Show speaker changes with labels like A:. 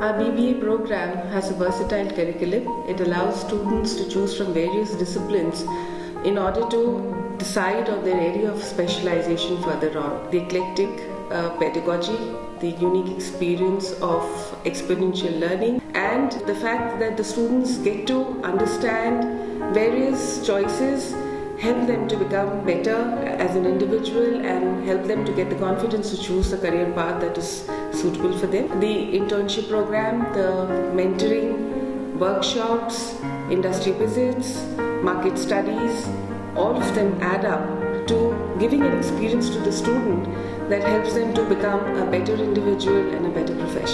A: Our BBA program has a versatile curriculum. It allows students to choose from various disciplines in order to decide on their area of specialization further on. The eclectic uh, pedagogy, the unique experience of experiential learning, and the fact that the students get to understand various choices help them to become better as an individual and help them to get the confidence to choose the career path that is suitable for them. The internship program, the mentoring, workshops, industry visits, market studies, all of them add up to giving an experience to the student that helps them to become a better individual and a better professional.